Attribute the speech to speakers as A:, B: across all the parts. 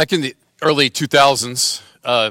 A: Back in the early 2000s, uh,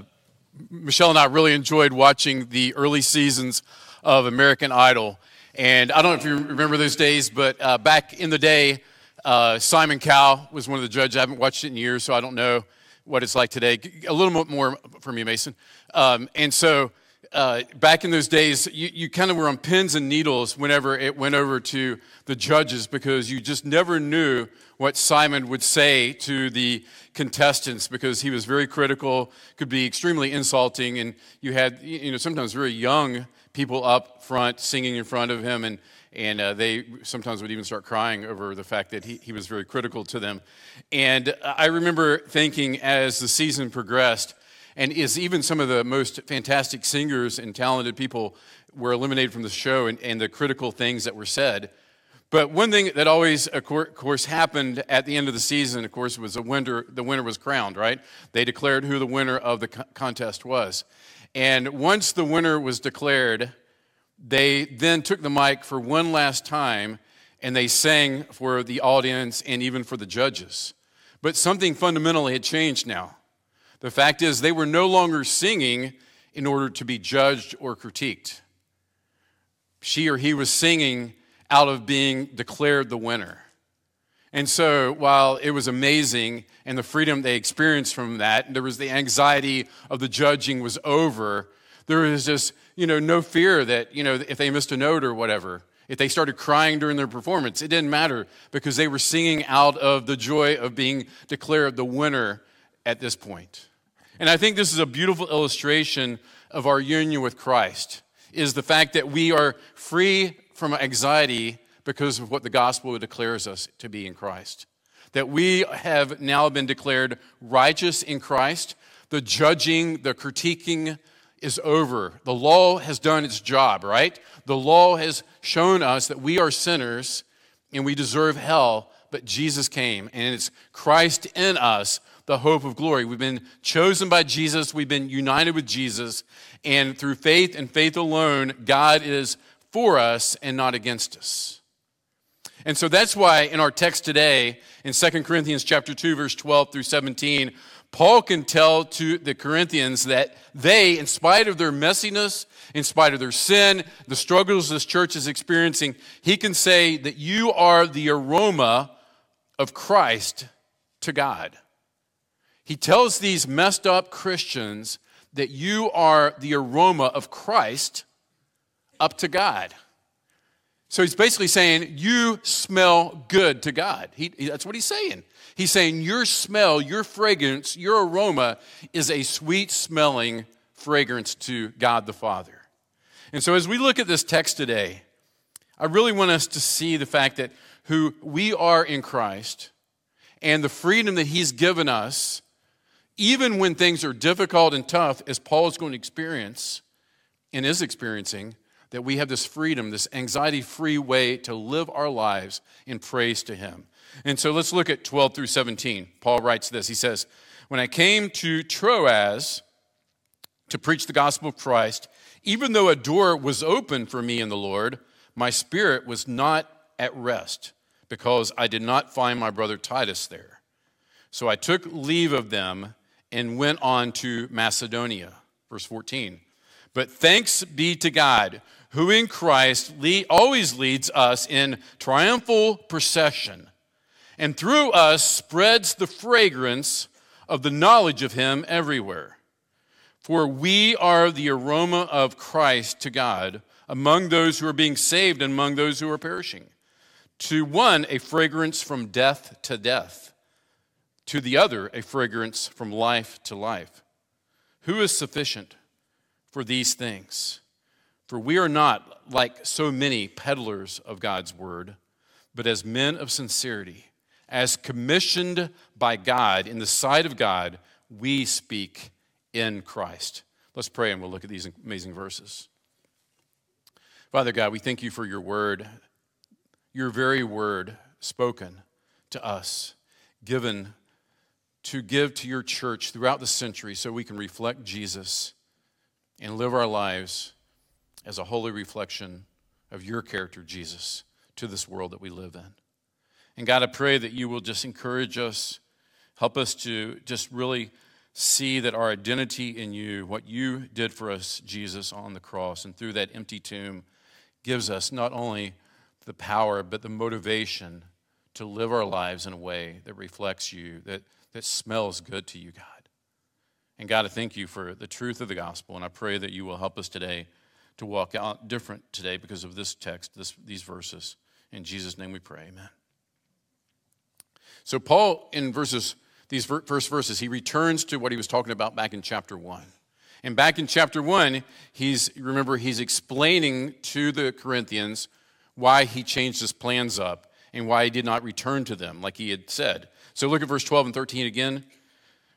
A: Michelle and I really enjoyed watching the early seasons of American Idol. And I don't know if you remember those days, but uh, back in the day, uh, Simon Cowell was one of the judges. I haven't watched it in years, so I don't know what it's like today. A little bit more from you, Mason. Um, and so uh, back in those days, you, you kind of were on pins and needles whenever it went over to the judges because you just never knew what Simon would say to the contestants because he was very critical, could be extremely insulting, and you had, you know, sometimes very young people up front singing in front of him, and, and uh, they sometimes would even start crying over the fact that he, he was very critical to them. And I remember thinking as the season progressed, and as even some of the most fantastic singers and talented people were eliminated from the show and, and the critical things that were said, but one thing that always, of course, happened at the end of the season, of course, was the winner, the winner was crowned, right? They declared who the winner of the contest was. And once the winner was declared, they then took the mic for one last time and they sang for the audience and even for the judges. But something fundamentally had changed now. The fact is, they were no longer singing in order to be judged or critiqued. She or he was singing out of being declared the winner. And so, while it was amazing and the freedom they experienced from that, there was the anxiety of the judging was over. There was just, you know, no fear that, you know, if they missed a note or whatever, if they started crying during their performance, it didn't matter because they were singing out of the joy of being declared the winner at this point. And I think this is a beautiful illustration of our union with Christ is the fact that we are free from anxiety because of what the gospel declares us to be in Christ. That we have now been declared righteous in Christ. The judging, the critiquing is over. The law has done its job, right? The law has shown us that we are sinners and we deserve hell, but Jesus came and it's Christ in us, the hope of glory. We've been chosen by Jesus, we've been united with Jesus, and through faith and faith alone, God is for us and not against us. And so that's why in our text today, in 2 Corinthians chapter 2, verse 12 through 17, Paul can tell to the Corinthians that they, in spite of their messiness, in spite of their sin, the struggles this church is experiencing, he can say that you are the aroma of Christ to God. He tells these messed up Christians that you are the aroma of Christ up to God. So he's basically saying, You smell good to God. He, that's what he's saying. He's saying, Your smell, your fragrance, your aroma is a sweet smelling fragrance to God the Father. And so as we look at this text today, I really want us to see the fact that who we are in Christ and the freedom that he's given us, even when things are difficult and tough, as Paul is going to experience and is experiencing, that we have this freedom, this anxiety free way to live our lives in praise to Him. And so let's look at 12 through 17. Paul writes this He says, When I came to Troas to preach the gospel of Christ, even though a door was open for me in the Lord, my spirit was not at rest because I did not find my brother Titus there. So I took leave of them and went on to Macedonia. Verse 14. But thanks be to God who in Christ lead, always leads us in triumphal procession, and through us spreads the fragrance of the knowledge of Him everywhere. For we are the aroma of Christ to God among those who are being saved and among those who are perishing. To one, a fragrance from death to death, to the other, a fragrance from life to life. Who is sufficient for these things? For we are not like so many peddlers of God's word, but as men of sincerity, as commissioned by God in the sight of God, we speak in Christ. Let's pray and we'll look at these amazing verses. Father God, we thank you for your word, your very word spoken to us, given to give to your church throughout the century so we can reflect Jesus and live our lives as a holy reflection of your character, Jesus, to this world that we live in. And God, I pray that you will just encourage us, Help us to just really see that our identity in you, what you did for us, Jesus, on the cross, and through that empty tomb, gives us not only the power, but the motivation to live our lives in a way that reflects you, that, that smells good to you, God. And God, I thank you for the truth of the gospel, and I pray that you will help us today to walk out different today because of this text, this, these verses. In Jesus' name we pray, amen. So, Paul, in verses, these first verses, he returns to what he was talking about back in chapter 1. And back in chapter 1, he's, remember, he's explaining to the Corinthians why he changed his plans up and why he did not return to them like he had said. So, look at verse 12 and 13 again.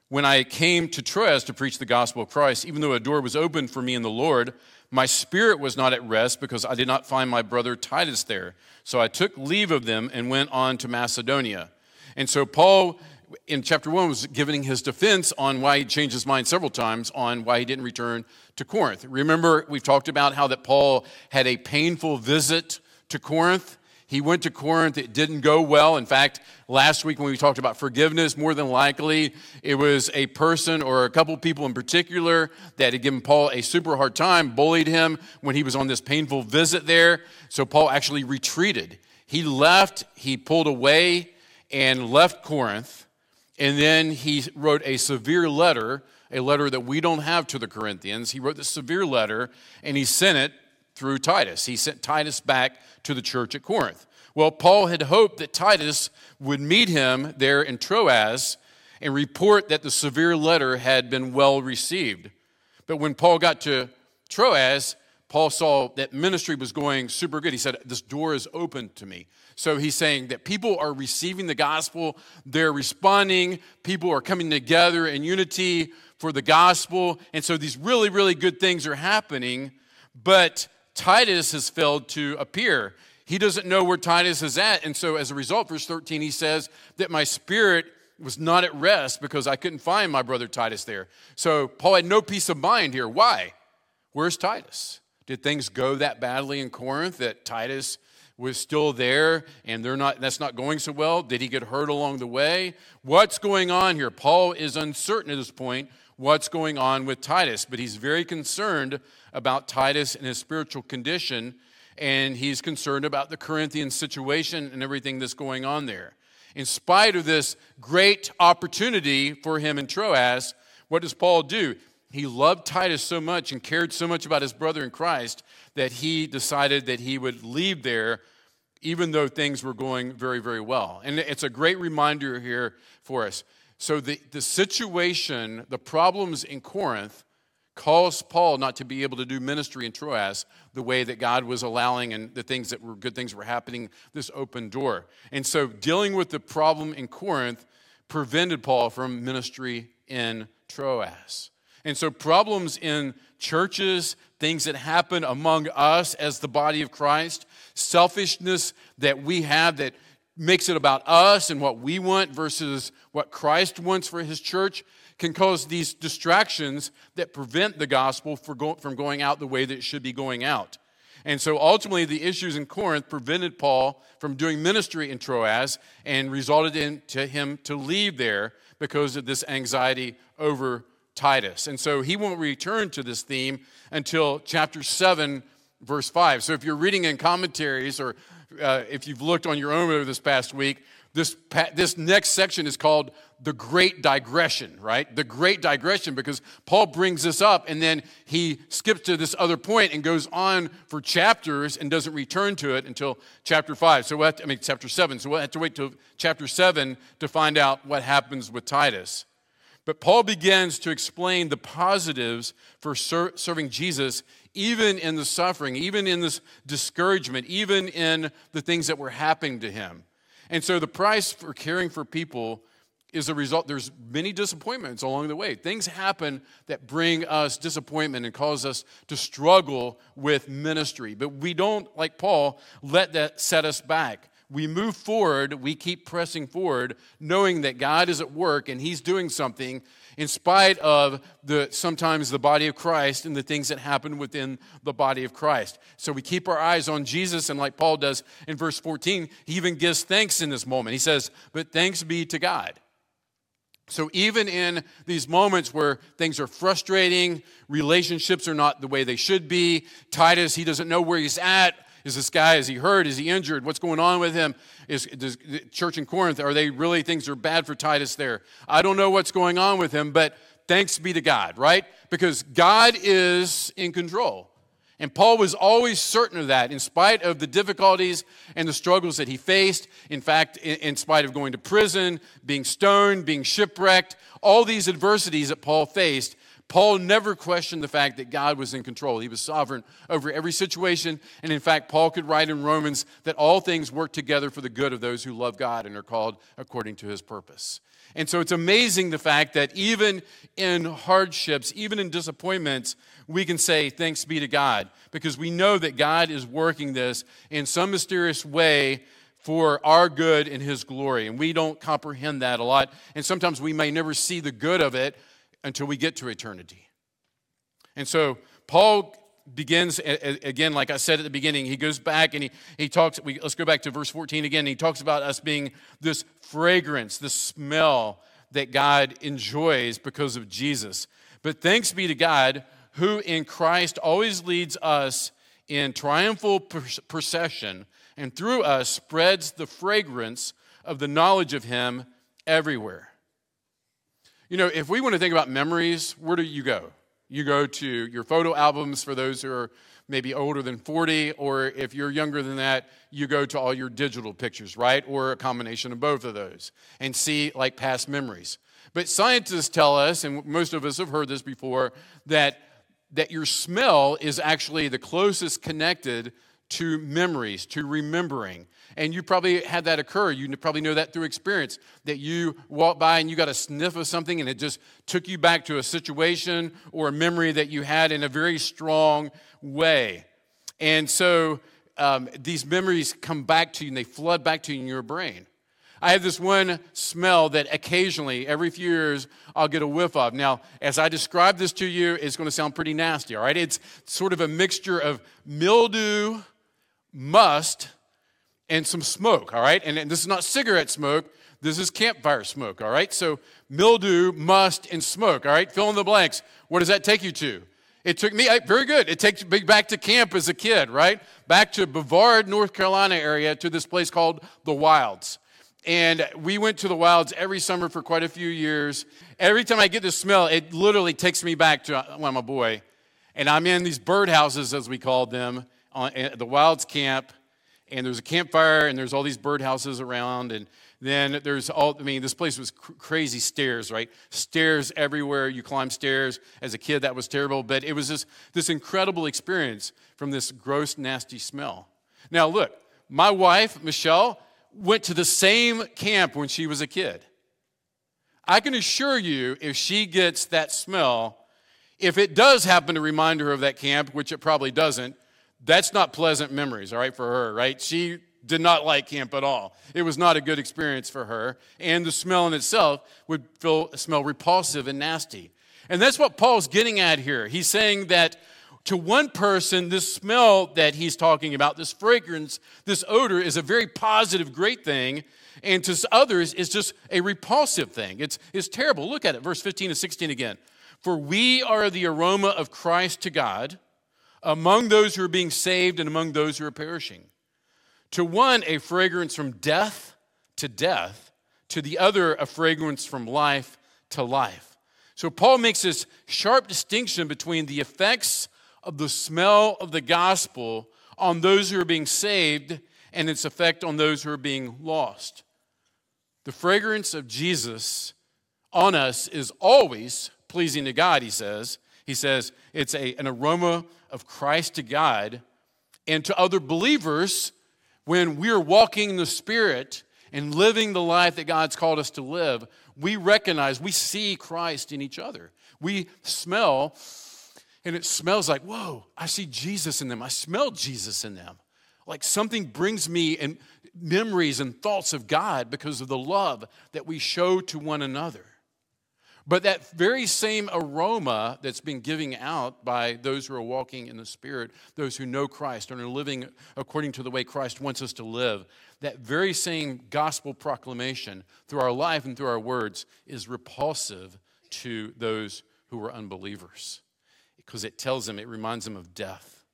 A: When I came to Troas to preach the gospel of Christ, even though a door was opened for me in the Lord, my spirit was not at rest because I did not find my brother Titus there. So I took leave of them and went on to Macedonia. And so Paul, in chapter 1, was giving his defense on why he changed his mind several times on why he didn't return to Corinth. Remember, we've talked about how that Paul had a painful visit to Corinth. He went to Corinth. It didn't go well. In fact, last week when we talked about forgiveness, more than likely it was a person or a couple people in particular that had given Paul a super hard time, bullied him when he was on this painful visit there. So Paul actually retreated. He left, he pulled away and left Corinth. And then he wrote a severe letter, a letter that we don't have to the Corinthians. He wrote this severe letter and he sent it through Titus. He sent Titus back to the church at Corinth. Well, Paul had hoped that Titus would meet him there in Troas and report that the severe letter had been well received. But when Paul got to Troas, Paul saw that ministry was going super good. He said, This door is open to me. So he's saying that people are receiving the gospel, they're responding, people are coming together in unity for the gospel. And so these really, really good things are happening. But Titus has failed to appear. He doesn't know where Titus is at. And so, as a result, verse 13, he says that my spirit was not at rest because I couldn't find my brother Titus there. So, Paul had no peace of mind here. Why? Where's Titus? Did things go that badly in Corinth that Titus was still there and they're not that's not going so well? Did he get hurt along the way? What's going on here? Paul is uncertain at this point what's going on with Titus, but he's very concerned about Titus and his spiritual condition, and he's concerned about the Corinthian situation and everything that's going on there. In spite of this great opportunity for him in Troas, what does Paul do? He loved Titus so much and cared so much about his brother in Christ that he decided that he would leave there even though things were going very, very well. And it's a great reminder here for us. So the, the situation, the problems in Corinth, caused Paul not to be able to do ministry in Troas the way that God was allowing and the things that were good things were happening, this open door. And so dealing with the problem in Corinth prevented Paul from ministry in Troas. And so problems in churches, things that happen among us as the body of Christ, selfishness that we have that makes it about us and what we want versus what Christ wants for his church can cause these distractions that prevent the gospel from going out the way that it should be going out. And so ultimately, the issues in Corinth prevented Paul from doing ministry in Troas and resulted in to him to leave there because of this anxiety over Titus. And so he won't return to this theme until chapter 7, verse 5. So if you're reading in commentaries or uh, if you've looked on your own over this past week, this, this next section is called the Great Digression, right? The Great Digression, because Paul brings this up and then he skips to this other point and goes on for chapters and doesn't return to it until chapter 5. So, we'll to, I mean, chapter 7. So, we'll have to wait till chapter 7 to find out what happens with Titus. But Paul begins to explain the positives for ser- serving Jesus, even in the suffering, even in this discouragement, even in the things that were happening to him. And so the price for caring for people is a result. There's many disappointments along the way. Things happen that bring us disappointment and cause us to struggle with ministry. But we don't, like Paul, let that set us back we move forward, we keep pressing forward, knowing that God is at work and He's doing something in spite of the sometimes the body of Christ and the things that happen within the body of Christ. So we keep our eyes on Jesus, and like Paul does in verse 14, he even gives thanks in this moment. He says, But thanks be to God. So, even in these moments where things are frustrating, relationships are not the way they should be, Titus, he doesn't know where he's at. Is this guy, is he hurt? Is he injured? What's going on with him? Is does, the church in Corinth, are they really, things are bad for Titus there? I don't know what's going on with him, but thanks be to God, right? Because God is in control. And Paul was always certain of that, in spite of the difficulties and the struggles that he faced. In fact, in, spite of going to prison, being stoned, being shipwrecked, all these adversities that Paul faced, Paul never questioned the fact that God was in control. He was sovereign over every situation. And in fact, Paul could write in Romans that all things work together for the good of those who love God and are called according to his purpose. And so it's amazing the fact that even in hardships, even in disappointments, we can say, Thanks be to God, because we know that God is working this in some mysterious way for our good and His glory. And we don't comprehend that a lot. And sometimes we may never see the good of it until we get to eternity. And so Paul begins again like i said at the beginning he goes back and he, he talks we, let's go back to verse 14 again. He talks about us being this fragrance this smell that god enjoys because of jesus. But thanks be to god who in christ always leads us in triumphal procession and through us spreads the fragrance of the knowledge of him everywhere you know if we want to think about memories where do you go you go to your photo albums for those who are maybe older than 40, or if you're younger than that, you go to all your digital pictures, right? Or a combination of both of those and see like past memories. But scientists tell us, and most of us have heard this before, that, that your smell is actually the closest connected to memories, to remembering. And you probably had that occur. You probably know that through experience that you walked by and you got a sniff of something and it just took you back to a situation or a memory that you had in a very strong way. And so um, these memories come back to you and they flood back to you in your brain. I have this one smell that occasionally, every few years, I'll get a whiff of. Now, as I describe this to you, it's going to sound pretty nasty, all right? It's sort of a mixture of mildew, must, and some smoke, all right? And, and this is not cigarette smoke, this is campfire smoke, all right? So mildew, must, and smoke, all right? Fill in the blanks. Where does that take you to? It took me, very good. It takes me back to camp as a kid, right? Back to Brevard, North Carolina area to this place called the Wilds. And we went to the wilds every summer for quite a few years. Every time I get this smell, it literally takes me back to when I'm a boy. And I'm in these birdhouses, as we called them, on, at the wilds camp and there's a campfire and there's all these birdhouses around and then there's all i mean this place was cr- crazy stairs right? Stairs everywhere. You climb stairs. As a kid that was terrible but it was this, this incredible experience from this gross nasty smell. Now look my wife michelle went to the same camp when she was a kid. I can assure you if she gets that smell if it does happen to remind her of that camp which it probably doesn't that's not pleasant memories, all right, for her, right? She did not like camp at all. It was not a good experience for her. And the smell in itself would feel, smell repulsive and nasty. And that's what Paul's getting at here. He's saying that to one person, this smell that he's talking about, this fragrance, this odor, is a very positive, great thing. And to others, it's just a repulsive thing. It's, it's terrible. Look at it, verse 15 and 16 again. For we are the aroma of Christ to God among those who are being saved and among those who are perishing. To one, a fragrance from death to death, to the other, a fragrance from life to life. So Paul makes this sharp distinction between the effects of the smell of the gospel on those who are being saved and its effect on those who are being lost. The fragrance of Jesus on us is always pleasing to God, he says. He says it's a, an aroma of Christ to God and to other believers when we're walking in the Spirit and living the life that God's called us to live, we recognize, we see Christ in each other. We smell, and it smells like, whoa, I see Jesus in them. I smell Jesus in them. Like something brings me and memories and thoughts of God because of the love that we show to one another. But that very same aroma that's been given out by those who are walking in the Spirit, those who know Christ and are living according to the way Christ wants us to live, that very same gospel proclamation through our life and through our words is repulsive to those who are unbelievers because it tells them, it reminds them of death.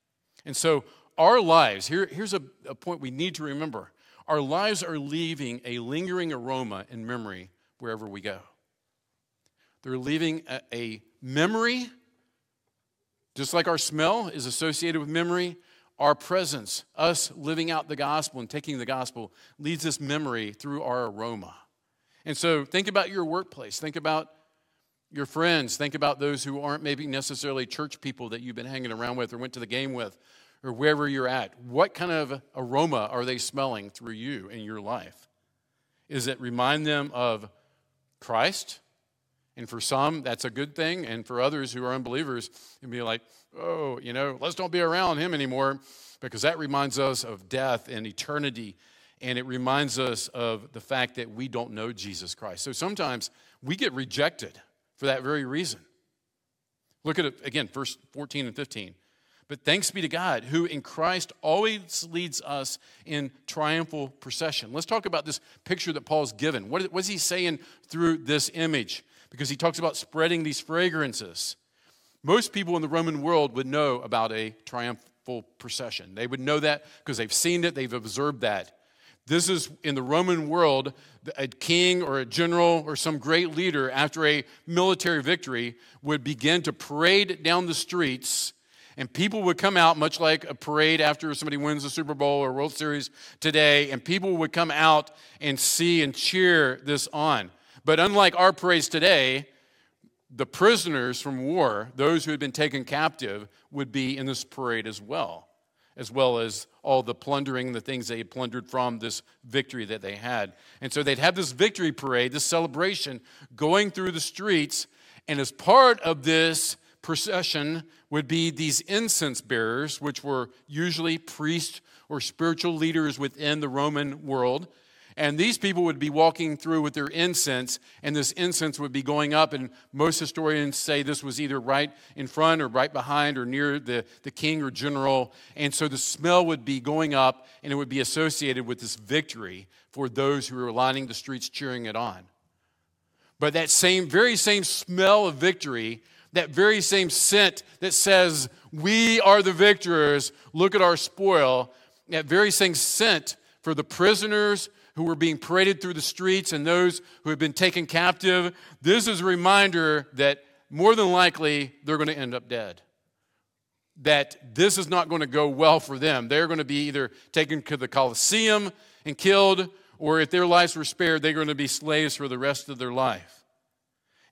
A: And so, our lives, here, here's a, a point we need to remember our lives are leaving a lingering aroma and memory wherever we go. They're leaving a, a memory, just like our smell is associated with memory. Our presence, us living out the gospel and taking the gospel, leads this memory through our aroma. And so think about your workplace. Think about your friends. Think about those who aren't maybe necessarily church people that you've been hanging around with or went to the game with or wherever you're at. What kind of aroma are they smelling through you in your life? Is it remind them of Christ? And for some, that's a good thing. And for others who are unbelievers, it'd be like, oh, you know, let's don't be around him anymore because that reminds us of death and eternity. And it reminds us of the fact that we don't know Jesus Christ. So sometimes we get rejected for that very reason. Look at it again, verse 14 and 15. But thanks be to God, who in Christ always leads us in triumphal procession. Let's talk about this picture that Paul's given. What is he saying through this image? Because he talks about spreading these fragrances. Most people in the Roman world would know about a triumphal procession. They would know that because they've seen it, they've observed that. This is in the Roman world, a king or a general or some great leader, after a military victory, would begin to parade down the streets, and people would come out, much like a parade after somebody wins the Super Bowl or World Series today, and people would come out and see and cheer this on. But unlike our parades today, the prisoners from war, those who had been taken captive, would be in this parade as well, as well as all the plundering, the things they had plundered from this victory that they had. And so they'd have this victory parade, this celebration going through the streets. And as part of this procession would be these incense bearers, which were usually priests or spiritual leaders within the Roman world. And these people would be walking through with their incense, and this incense would be going up. And most historians say this was either right in front or right behind or near the, the king or general. And so the smell would be going up, and it would be associated with this victory for those who were lining the streets cheering it on. But that same, very same smell of victory, that very same scent that says, We are the victors, look at our spoil, that very same scent for the prisoners who were being paraded through the streets and those who had been taken captive. This is a reminder that more than likely they're going to end up dead. That this is not going to go well for them. They're going to be either taken to the Colosseum and killed, or if their lives were spared, they're going to be slaves for the rest of their life.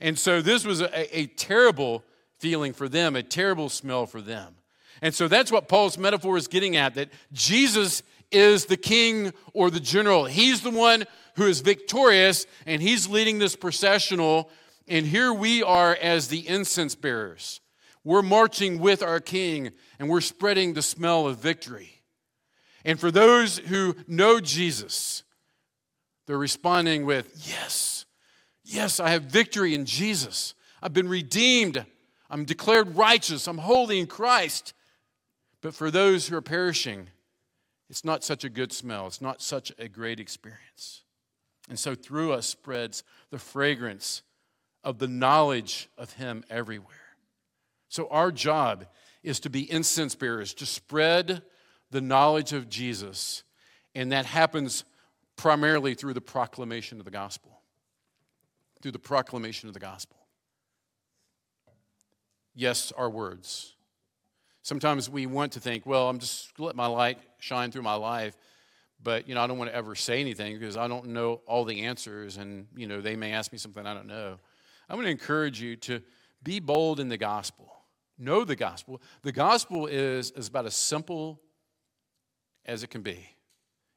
A: And so this was a, a terrible feeling for them, a terrible smell for them. And so that's what Paul's metaphor is getting at that Jesus is the king or the general. He's the one who is victorious and he's leading this processional. And here we are as the incense bearers. We're marching with our king and we're spreading the smell of victory. And for those who know Jesus, they're responding with, Yes, yes, I have victory in Jesus. I've been redeemed. I'm declared righteous. I'm holy in Christ. But for those who are perishing, it's not such a good smell. It's not such a great experience. And so through us spreads the fragrance of the knowledge of Him everywhere. So our job is to be incense bearers, to spread the knowledge of Jesus. And that happens primarily through the proclamation of the gospel. Through the proclamation of the gospel. Yes, our words. Sometimes we want to think, well, I'm just let my light shine through my life, but you know, I don't want to ever say anything because I don't know all the answers, and you know, they may ask me something I don't know. I'm going to encourage you to be bold in the gospel. Know the gospel. The gospel is, is about as simple as it can be.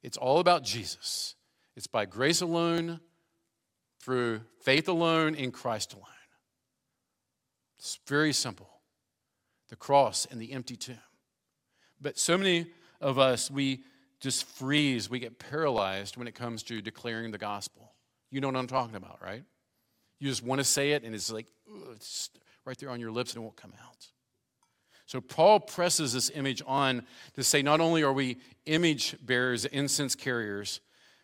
A: It's all about Jesus. It's by grace alone, through faith alone, in Christ alone. It's very simple the cross and the empty tomb. But so many of us, we just freeze, we get paralyzed when it comes to declaring the gospel. You know what I'm talking about, right? You just want to say it, and it's like it's right there on your lips, and it won't come out. So Paul presses this image on to say not only are we image bearers, incense carriers,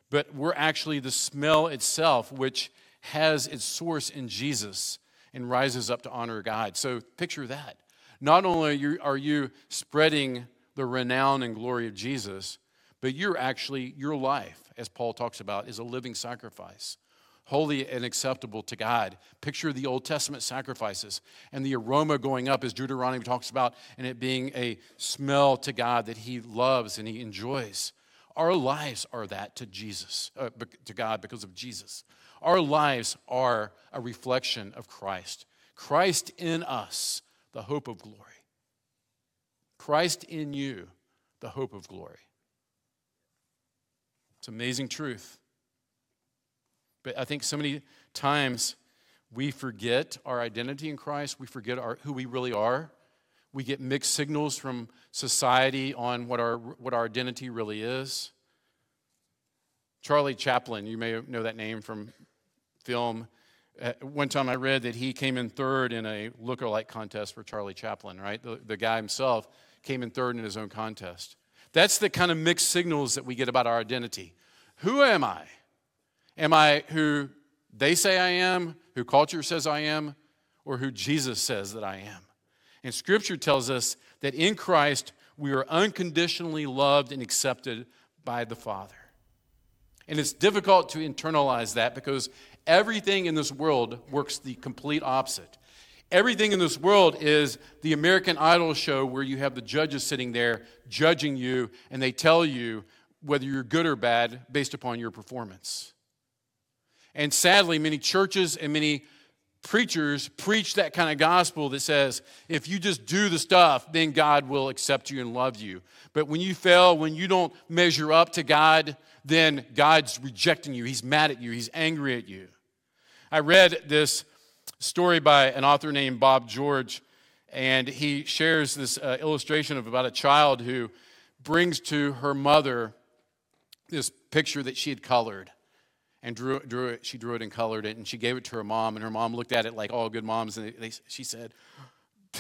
A: but we're actually the smell itself, which has its source in Jesus and rises up to honor God. So picture that. Not only are you, are you spreading the renown and glory of Jesus, but you're actually, your life, as Paul talks about, is a living sacrifice, holy and acceptable to God. Picture the Old Testament sacrifices and the aroma going up, as Deuteronomy talks about, and it being a smell to God that He loves and He enjoys. Our lives are that to Jesus, uh, to God because of Jesus. Our lives are a reflection of Christ. Christ in us, the hope of glory. Christ in you, the hope of glory. It's amazing truth. But I think so many times we forget our identity in Christ, we forget our, who we really are. We get mixed signals from society on what our, what our identity really is. Charlie Chaplin, you may know that name from film. Uh, one time I read that he came in third in a look-alike contest for Charlie Chaplin, right? The, the guy himself came in third in his own contest. That's the kind of mixed signals that we get about our identity. Who am I? Am I who they say I am, who culture says I am, or who Jesus says that I am? And Scripture tells us that in Christ we are unconditionally loved and accepted by the Father. And it's difficult to internalize that because everything in this world works the complete opposite. Everything in this world is the American Idol show where you have the judges sitting there judging you and they tell you whether you're good or bad based upon your performance. And sadly, many churches and many preachers preach that kind of gospel that says if you just do the stuff, then God will accept you and love you. But when you fail, when you don't measure up to God, then God's rejecting you. He's mad at you. He's angry at you. I read this story by an author named Bob George, and he shares this uh, illustration of about a child who brings to her mother this picture that she had colored and drew, drew it. She drew it and colored it, and she gave it to her mom. And her mom looked at it like all good moms, and they, she said,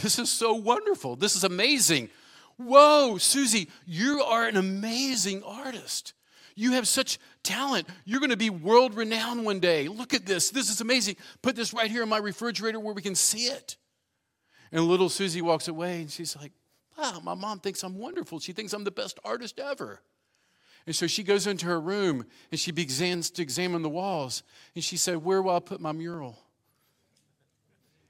A: "This is so wonderful. This is amazing. Whoa, Susie, you are an amazing artist. You have such talent. You're going to be world renowned one day. Look at this. This is amazing. Put this right here in my refrigerator where we can see it." And little Susie walks away, and she's like, "Wow, my mom thinks I'm wonderful. She thinks I'm the best artist ever." And so she goes into her room and she begins to examine the walls. And she said, Where will I put my mural?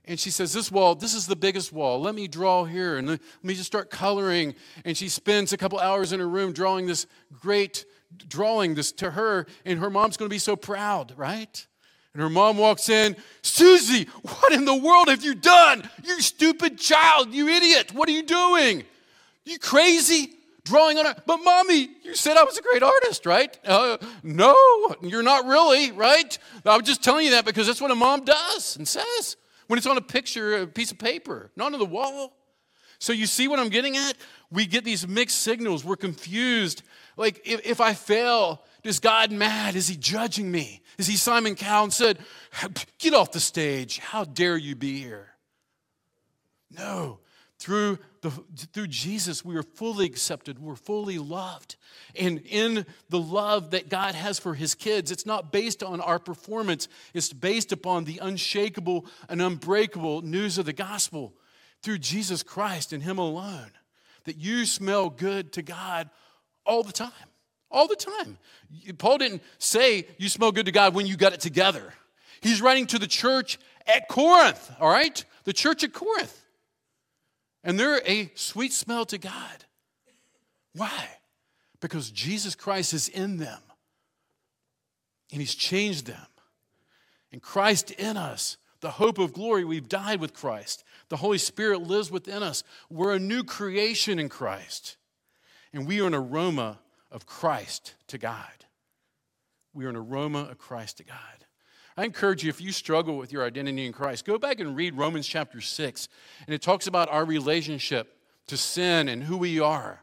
A: And she says, This wall, this is the biggest wall. Let me draw here and let me just start coloring. And she spends a couple hours in her room drawing this great drawing this to her. And her mom's going to be so proud, right? And her mom walks in, Susie, what in the world have you done? You stupid child, you idiot. What are you doing? You crazy? drawing on it. But mommy, you said I was a great artist, right? Uh, no, you're not really, right? I'm just telling you that because that's what a mom does and says when it's on a picture, a piece of paper, not on the wall. So you see what I'm getting at? We get these mixed signals. We're confused. Like, if, if I fail, is God mad? Is he judging me? Is he Simon Cowell and said, Get off the stage. How dare you be here? No, through, the, through Jesus, we are fully accepted. We're fully loved. And in the love that God has for his kids, it's not based on our performance, it's based upon the unshakable and unbreakable news of the gospel through Jesus Christ and him alone. That you smell good to God all the time. All the time. Paul didn't say you smell good to God when you got it together. He's writing to the church at Corinth, all right? The church at Corinth. And they're a sweet smell to God. Why? Because Jesus Christ is in them and He's changed them. And Christ in us, the hope of glory, we've died with Christ. The Holy Spirit lives within us. We're a new creation in Christ. And we are an aroma of Christ to God. We are an aroma of Christ to God. I encourage you, if you struggle with your identity in Christ, go back and read Romans chapter 6. And it talks about our relationship to sin and who we are.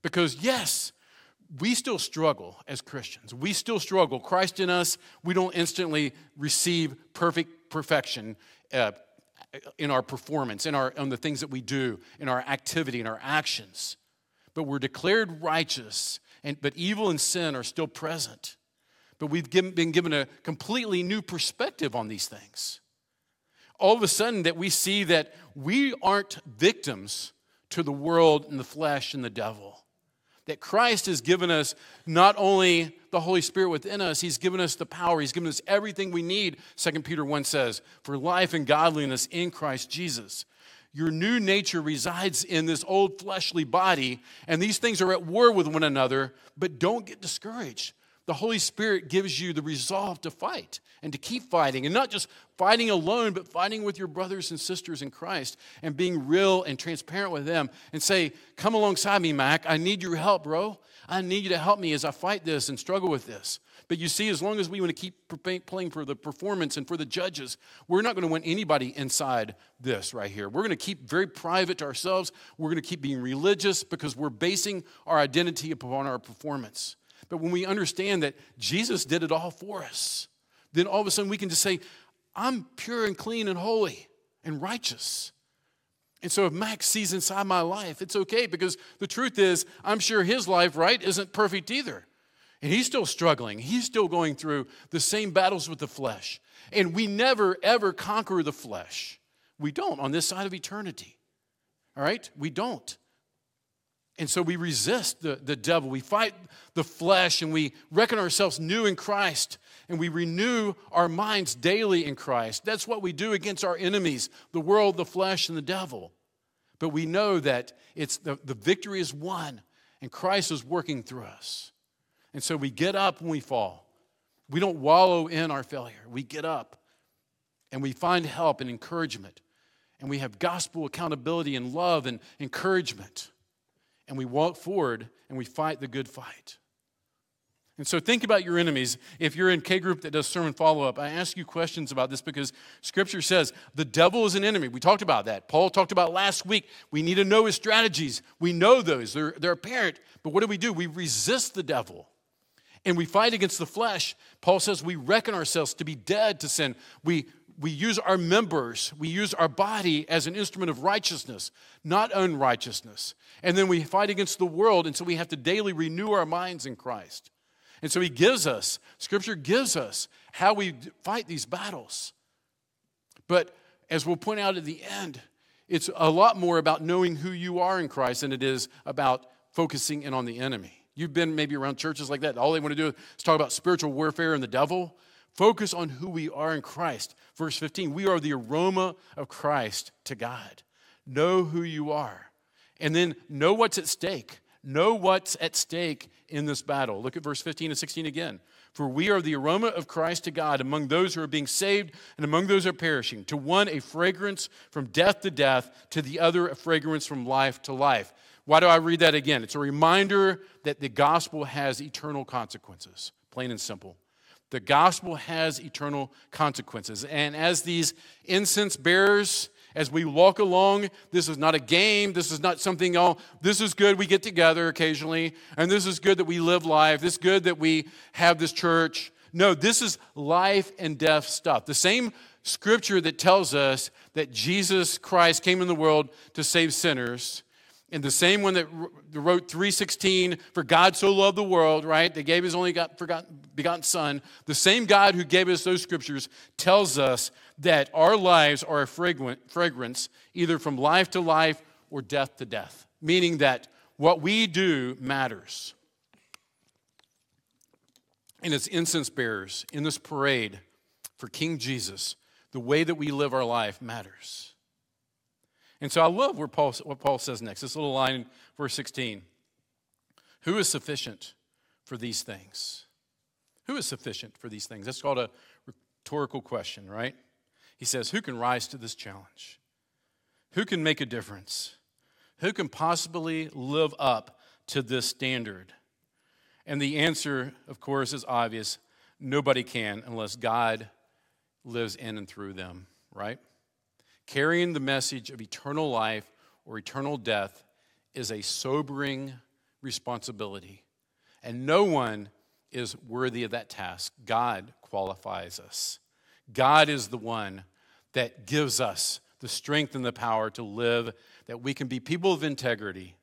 A: Because, yes, we still struggle as Christians. We still struggle. Christ in us, we don't instantly receive perfect perfection uh, in our performance, in, our, in the things that we do, in our activity, in our actions. But we're declared righteous, and, but evil and sin are still present. But we've given, been given a completely new perspective on these things. All of a sudden, that we see that we aren't victims to the world and the flesh and the devil that Christ has given us not only the Holy Spirit within us, He's given us the power, He's given us everything we need, 2 Peter 1 says, for life and godliness in Christ Jesus. Your new nature resides in this old fleshly body, and these things are at war with one another, but don't get discouraged the Holy Spirit gives you the resolve to fight and to keep fighting, and not just fighting alone, but fighting with your brothers and sisters in Christ and being real and transparent with them and say, Come alongside me, Mac. I need your help, bro. I need you to help me as I fight this and struggle with this. But you see, as long as we want to keep playing for the performance and for the judges, we're not going to want anybody inside this right here. We're going to keep very private to ourselves. We're going to keep being religious because we're basing our identity upon our performance. But when we understand that Jesus did it all for us, then all of a sudden we can just say, I'm pure and clean and holy and righteous. And so if Max sees inside my life, it's okay because the truth is, I'm sure his life, right, isn't perfect either. And he's still struggling. He's still going through the same battles with the flesh. And we never, ever conquer the flesh. We don't on this side of eternity. All right? We don't. And so we resist the, the devil. We fight the flesh and we reckon ourselves new in Christ and we renew our minds daily in Christ. That's what we do against our enemies, the world, the flesh, and the devil. But we know that it's the, the victory is won and Christ is working through us. And so we get up when we fall. We don't wallow in our failure. We get up and we find help and encouragement. And we have gospel accountability and love and encouragement and we walk forward and we fight the good fight. And so think about your enemies. If you're in K group that does sermon follow up, I ask you questions about this because scripture says the devil is an enemy. We talked about that. Paul talked about last week. We need to know his strategies. We know those, they're, they're apparent. But what do we do? We resist the devil and we fight against the flesh. Paul says we reckon ourselves to be dead to sin. We we use our members, we use our body as an instrument of righteousness, not unrighteousness. And then we fight against the world, and so we have to daily renew our minds in Christ. And so he gives us, Scripture gives us how we fight these battles. But as we'll point out at the end, it's a lot more about knowing who you are in Christ than it is about focusing in on the enemy. You've been maybe around churches like that. All they want to do is talk about spiritual warfare and the devil. Focus on who we are in Christ. Verse 15, we are the aroma of Christ to God. Know who you are. And then know what's at stake. Know what's at stake in this battle. Look at verse 15 and 16 again. For we are the aroma of Christ to God among those who are being saved and among those who are perishing. To one, a fragrance from death to death, to the other, a fragrance from life to life. Why do I read that again? It's a reminder that the gospel has eternal consequences, plain and simple. The gospel has eternal consequences. And as these incense bearers, as we walk along, this is not a game. This is not something, oh, this is good. We get together occasionally. And this is good that we live life. This is good that we have this church. No, this is life and death stuff. The same scripture that tells us that Jesus Christ came in the world to save sinners and the same one that wrote 316, for God so loved the world, right? They gave his only begotten son. The same God who gave us those scriptures tells us that our lives are a fragrance, either from life to life or death to death, meaning that what we do matters. And as incense bearers in this parade for King Jesus, the way that we live our life matters. And so I love where Paul, what Paul says next, this little line in verse 16. Who is sufficient for these things? Who is sufficient for these things? That's called a rhetorical question, right? He says, Who can rise to this challenge? Who can make a difference? Who can possibly live up to this standard? And the answer, of course, is obvious nobody can unless God lives in and through them, right? Carrying the message of eternal life or eternal death is a sobering responsibility. And no one is worthy of that task. God qualifies us. God is the one that gives us the strength and the power to live, that we can be people of integrity,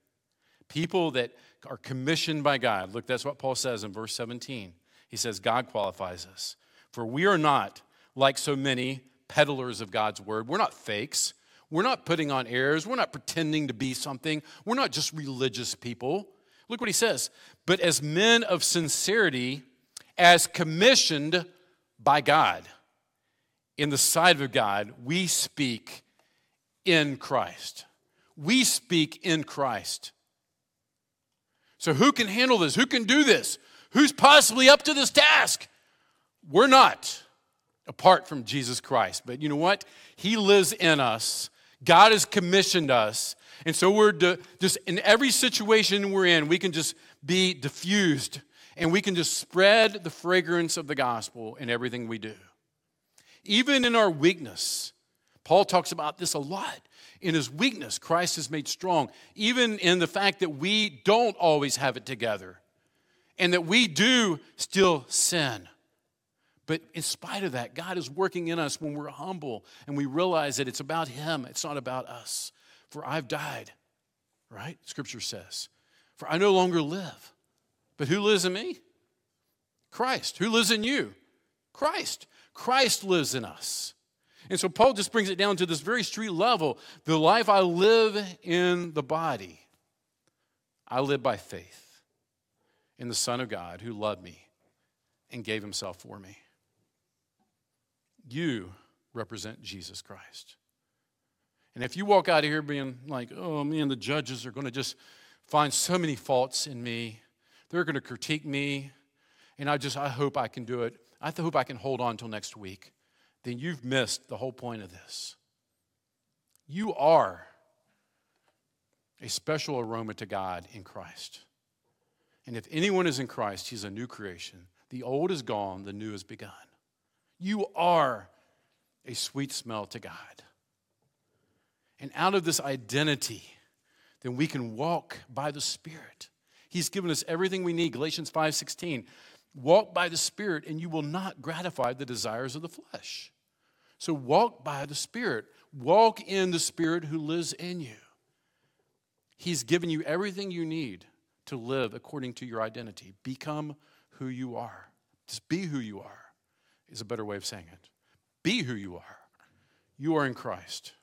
A: people that are commissioned by God. Look, that's what Paul says in verse 17. He says, God qualifies us. For we are not like so many peddlers of God's word. We're not fakes. We're not putting on airs. We're not pretending to be something. We're not just religious people. Look what he says. But as men of sincerity, as commissioned by God, in the sight of God, we speak in Christ. We speak in Christ. So, who can handle this? Who can do this? Who's possibly up to this task? We're not apart from Jesus Christ. But you know what? He lives in us. God has commissioned us. And so we're just in every situation we're in, we can just be diffused and we can just spread the fragrance of the gospel in everything we do. Even in our weakness, Paul talks about this a lot. In his weakness, Christ is made strong. Even in the fact that we don't always have it together and that we do still sin. But in spite of that, God is working in us when we're humble and we realize that it's about Him, it's not about us. For I've died, right? Scripture says. For I no longer live. But who lives in me? Christ. Who lives in you? Christ. Christ lives in us. And so Paul just brings it down to this very street level. The life I live in the body, I live by faith in the Son of God who loved me and gave himself for me. You represent Jesus Christ. And if you walk out of here being like, oh man, the judges are going to just find so many faults in me, they're going to critique me, and I just, I hope I can do it. I hope I can hold on till next week. Then you've missed the whole point of this. You are a special aroma to God in Christ. And if anyone is in Christ, he's a new creation. The old is gone, the new has begun. You are a sweet smell to God. And out of this identity, then we can walk by the Spirit. He's given us everything we need. Galatians 5:16. Walk by the Spirit, and you will not gratify the desires of the flesh. So walk by the Spirit. Walk in the Spirit who lives in you. He's given you everything you need to live according to your identity. Become who you are. Just be who you are is a better way of saying it. Be who you are. You are in Christ.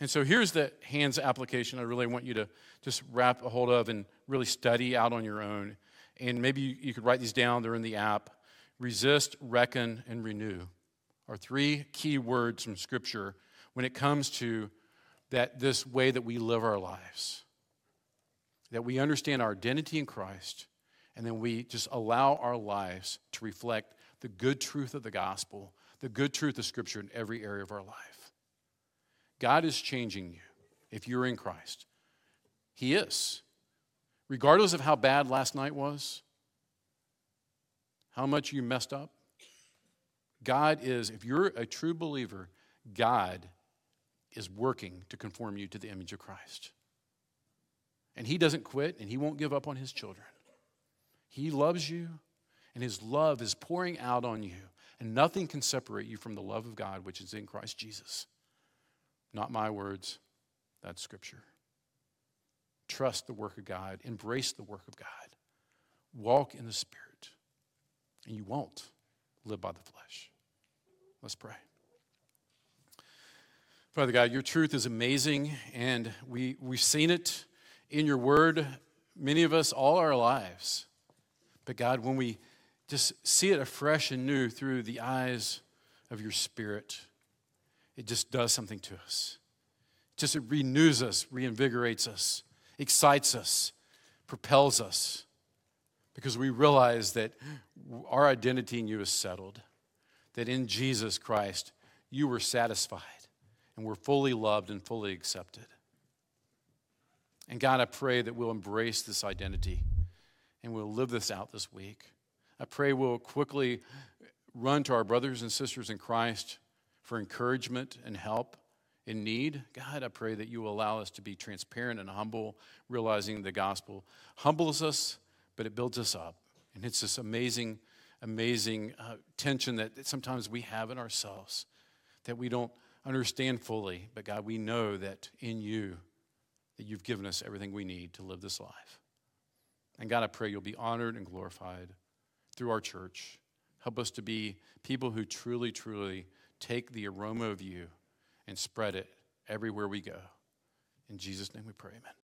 A: And so here's the hands application I really want you to just wrap a hold of and really study out on your own. And maybe you, you could write these down, they're in the app. Resist, reckon, and renew are three key words from Scripture when it comes to that this way that we live our lives. That we understand our identity in Christ, and then we just allow our lives to reflect the good truth of the gospel, the good truth of Scripture in every area of our life. God is changing you if you're in Christ. He is. Regardless of how bad last night was, how much you messed up, God is, if you're a true believer, God is working to conform you to the image of Christ. And He doesn't quit and He won't give up on His children. He loves you and his love is pouring out on you. And nothing can separate you from the love of God, which is in Christ Jesus. Not my words, that's scripture. Trust the work of God, embrace the work of God, walk in the Spirit, and you won't live by the flesh. Let's pray. Father God, your truth is amazing, and we, we've seen it in your word, many of us all our lives. But God, when we just see it afresh and new through the eyes of your spirit. It just does something to us. Just it renews us, reinvigorates us, excites us, propels us. Because we realize that our identity in you is settled, that in Jesus Christ you were satisfied and we're fully loved and fully accepted. And God, I pray that we'll embrace this identity and we'll live this out this week. I pray we'll quickly run to our brothers and sisters in Christ for encouragement and help in need. God, I pray that you will allow us to be transparent and humble, realizing the gospel humbles us, but it builds us up. And it's this amazing, amazing uh, tension that, that sometimes we have in ourselves that we don't understand fully. But God, we know that in you, that you've given us everything we need to live this life. And God, I pray you'll be honored and glorified through our church. Help us to be people who truly, truly take the aroma of you and spread it everywhere we go. In Jesus' name we pray, amen.